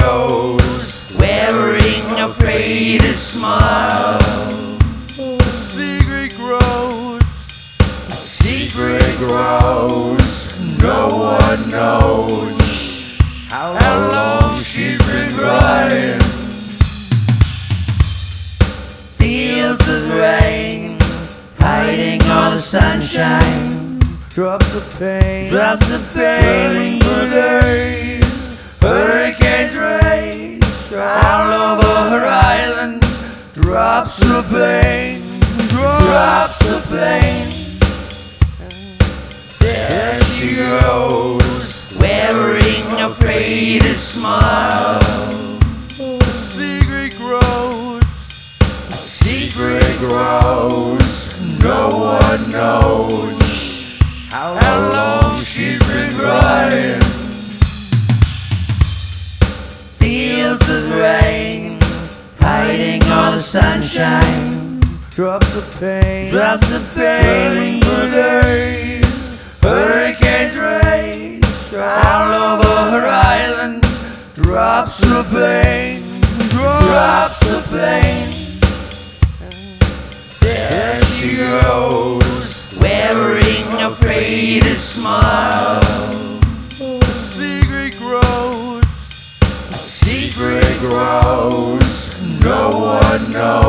goes, wearing a faded smile. Secret grows. Secret grows, no one knows how long she's been crying. Fields of rain, hiding all the sunshine. Drops of pain. Drops of pain Drops of pain, drops of pain. There she goes, wearing a faded smile. A secret grows. A secret grows, no one knows how long she's been crying. Sunshine. Drops of pain. Drops of pain for days. Hurricanes rage all over her island. Drops of pain, drops of pain. There she goes, wearing a faded smile. A secret grows. A secret grows, no one knows